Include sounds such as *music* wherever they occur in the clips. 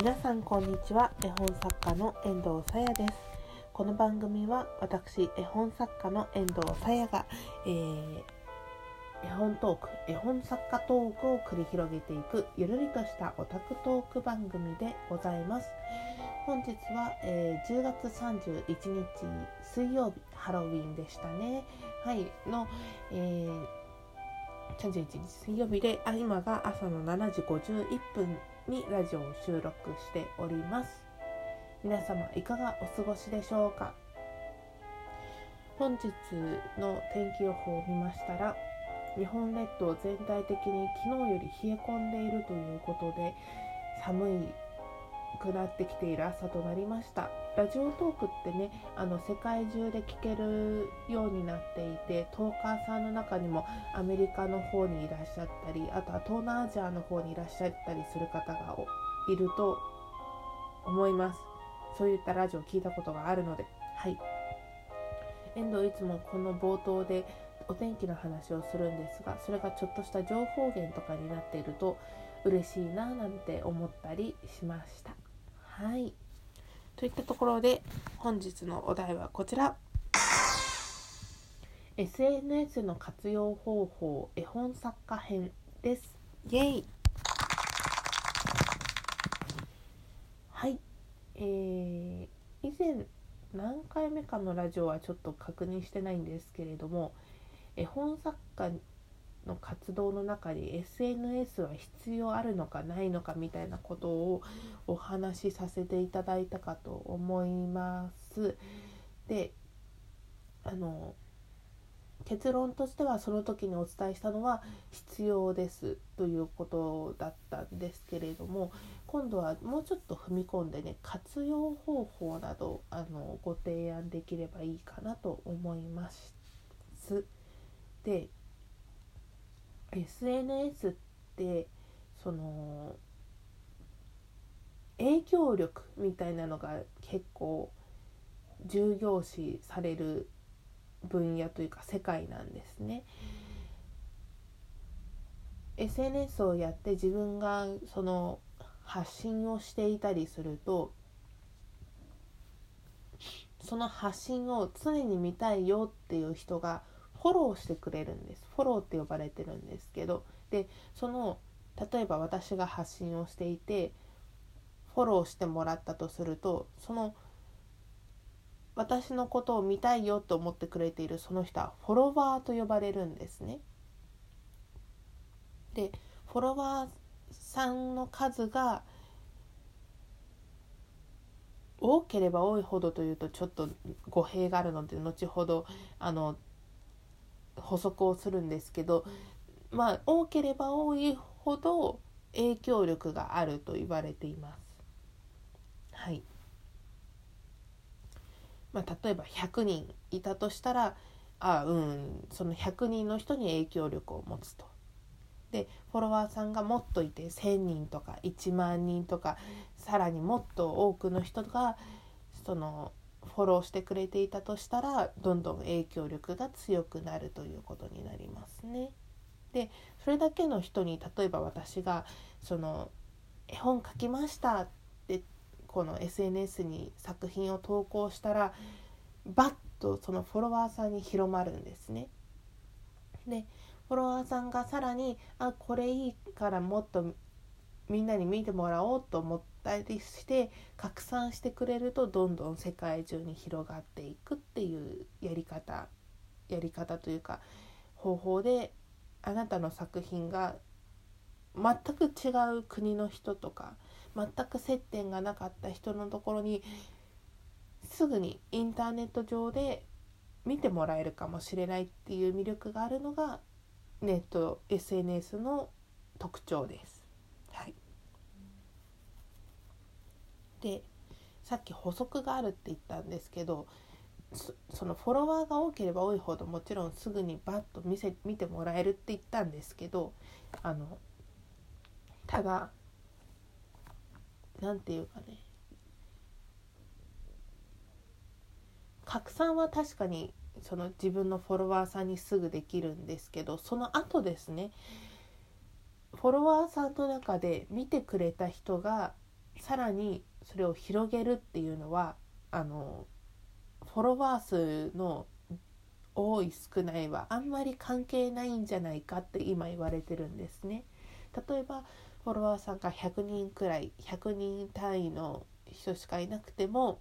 皆さんこんにちは。絵本作家の遠藤さやです。この番組は私絵本作家の遠藤さやが、えー、絵本トーク絵本作家トークを繰り広げていくゆるりとしたオタクトーク番組でございます。本日は、えー、10月31日水曜日ハロウィンでしたね。はいの、えー、31日水曜日であ今が朝の7時51分にラジオを収録しております。皆様いかがお過ごしでしょうか？本日の天気予報を見ましたら日本列島全体的に昨日より冷え込んでいるということで寒いくなってきている朝となりました。ラジオトークってねあの世界中で聞けるようになっていてトーカーさんの中にもアメリカの方にいらっしゃったりあとは東南アジアの方にいらっしゃったりする方がいると思います。そういったラジオ聞いたことがあるので。はい。遠藤いつもこの冒頭でお天気の話をするんですがそれがちょっとした情報源とかになっていると嬉しいななんて思ったりしました。はい。といったところで本日のお題はこちら。SNS の活用方法絵本作家編です。イエイ。はい。えー、以前何回目かのラジオはちょっと確認してないんですけれども絵本作家の活動の中に SNS は必要あるのかないのかみたいなことをお話しさせていただいたかと思います。であの結論としてはその時にお伝えしたのは必要ですということだったんですけれども今度はもうちょっと踏み込んでね活用方法などあのご提案できればいいかなと思います。で SNS ってその影響力みたいなのが結構重要視される分野というか世界なんですね。SNS をやって自分がその発信をしていたりするとその発信を常に見たいよっていう人がフォローしてくれるんですフォローって呼ばれてるんですけどでその例えば私が発信をしていてフォローしてもらったとするとその私のことを見たいよと思ってくれているその人はフォロワーと呼ばれるんですね。でフォロワーさんの数が多ければ多いほどというとちょっと語弊があるので後ほどあの補足をするんですけどまあ多ければ多いほど影響力があると言われています。はい。まあ、例えば100人いたとしたらあうんその100人の人に影響力を持つと。でフォロワーさんがもっといて1,000人とか1万人とかさらにもっと多くの人がそのフォローしてくれていたとしたらどんどん影響力が強くなるということになりますね。でそれだけの人に例えば私がその絵本書きましたってこの SNS に作品を投稿したらバッとそのフォロワーさんに広まるんですね。でフォロワーさんがさらにあこれいいからもっとみんなに見てもらおうと思ったりして拡散してくれるとどんどん世界中に広がっていくっていうやり方やり方というか方法であなたの作品が全く違う国の人とか全く接点がなかった人のところにすぐにインターネット上で見てもらえるかもしれないっていう魅力があるのがネット SNS の特徴です。でさっき補足があるって言ったんですけどそのフォロワーが多ければ多いほどもちろんすぐにバッと見せ見てもらえるって言ったんですけどあのただ何て言うかね拡散は確かにその自分のフォロワーさんにすぐできるんですけどその後ですねフォロワーさんの中で見てくれた人がさらにそれを広げるっていうのはあのフォロワー数の多い少ないはあんまり関係ないんじゃないかって今言われてるんですね。例えばフォロワーさんが100人くらい100人単位の人しかいなくても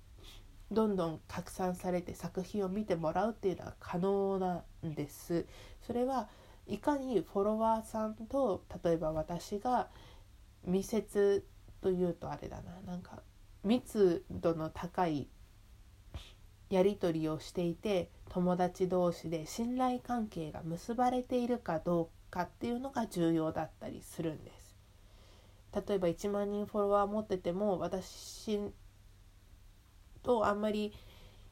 どんどん拡散されて作品を見てもらうっていうのは可能なんです。それはいかにフォロワーさんと例えば私が密接というとあれだななんか密度の高いやり取りをしていて友達同士で信頼関係が結ばれているかどうかっていうのが重要だったりするんです。例えば1万人フォロワー持ってても私とあんまり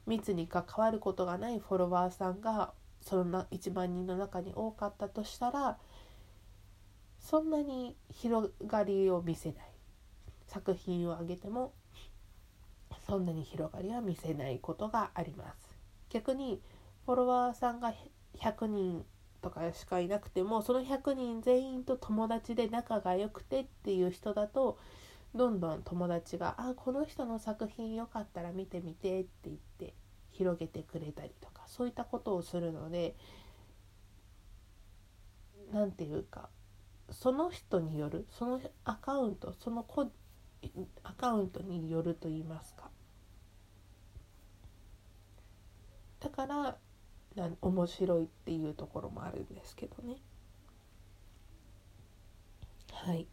密に関わることがないフォロワーさんがそんな1万人の中に多かったとしたらそんなに広がりを見せない作品を上げてもそんなに広がりは見せないことがあります。逆にフォロワーさんが100人とかしかいなくてもその100人全員と友達で仲が良くてっていう人だとどんどん友達が「あこの人の作品よかったら見てみて」って言って広げてくれたりとかそういったことをするので何て言うかその人によるそのアカウントそのコアカウントによると言いますか。だからな面白いっていうところもあるんですけどね。はい。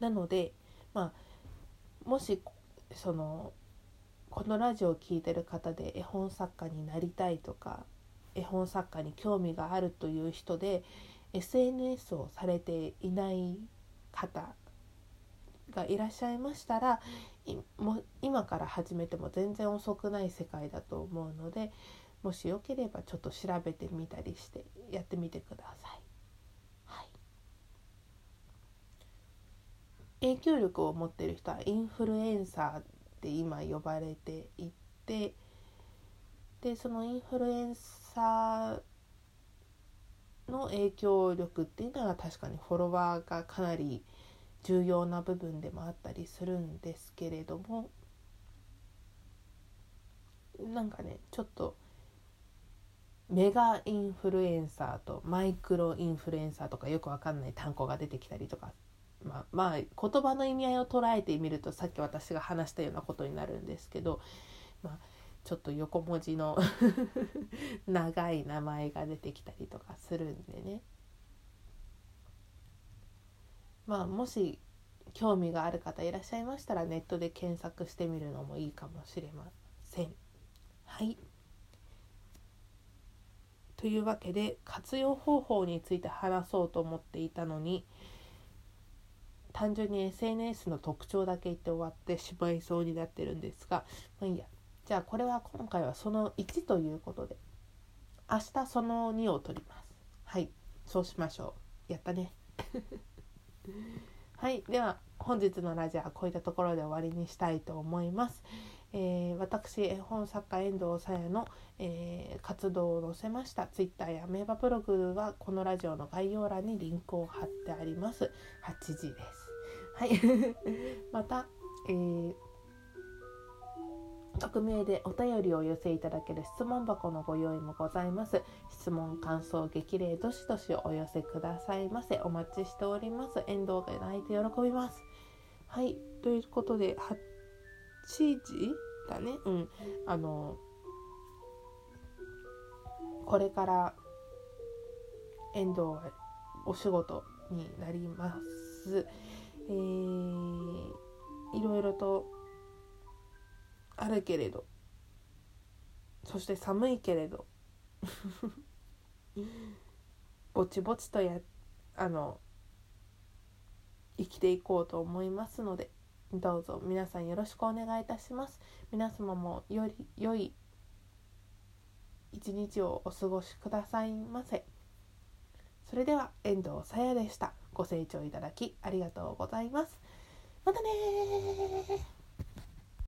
なのでまあもしそのこのラジオを聴いてる方で絵本作家になりたいとか絵本作家に興味があるという人で SNS をされていない方がいらっしゃいましたらも今から始めても全然遅くない世界だと思うのでもしよければちょっと調べてみたりしてやってみてください。はい、影響力を持ってる人はインフルエンサーって今呼ばれていてでそのインフルエンサーの影響力っていうのは確かにフォロワーがかなり重要な部分でもあったりするんですけれどもなんかねちょっとメガインフルエンサーとマイクロインフルエンサーとかよくわかんない単語が出てきたりとかまあ、まあ、言葉の意味合いを捉えてみるとさっき私が話したようなことになるんですけど、まあ、ちょっと横文字の *laughs* 長い名前が出てきたりとかするんでね。まあもし興味がある方いらっしゃいましたらネットで検索してみるのもいいかもしれません。はい。というわけで活用方法について話そうと思っていたのに単純に SNS の特徴だけ言って終わってしまいそうになってるんですがまあいいや。じゃあこれは今回はその1ということで明日その2を取ります。はい。そうしましょう。やったね。はいでは本日のラジオはこういったところで終わりにしたいと思います、えー、私絵本作家遠藤さやの、えー、活動を載せました Twitter やメーバブログはこのラジオの概要欄にリンクを貼ってあります。8時です。はい。*laughs* また、えー、匿名でお便りをお寄せいただける質問箱のご用意もございます。質問感想激励どしどしお寄せくださいませ。お待ちしております。遠藤が泣いて喜びます。はい。ということで8時だね。うん。あのこれから遠藤はお仕事になります。えー、いろいろとあるけれど。そして寒いけれど。*laughs* ぼちぼちとやあの生きていこうと思いますのでどうぞ皆さんよろしくお願いいたします。皆様もより良い一日をお過ごしくださいませ。それでは遠藤さやでした。ご清聴いただきありがとうございます。またね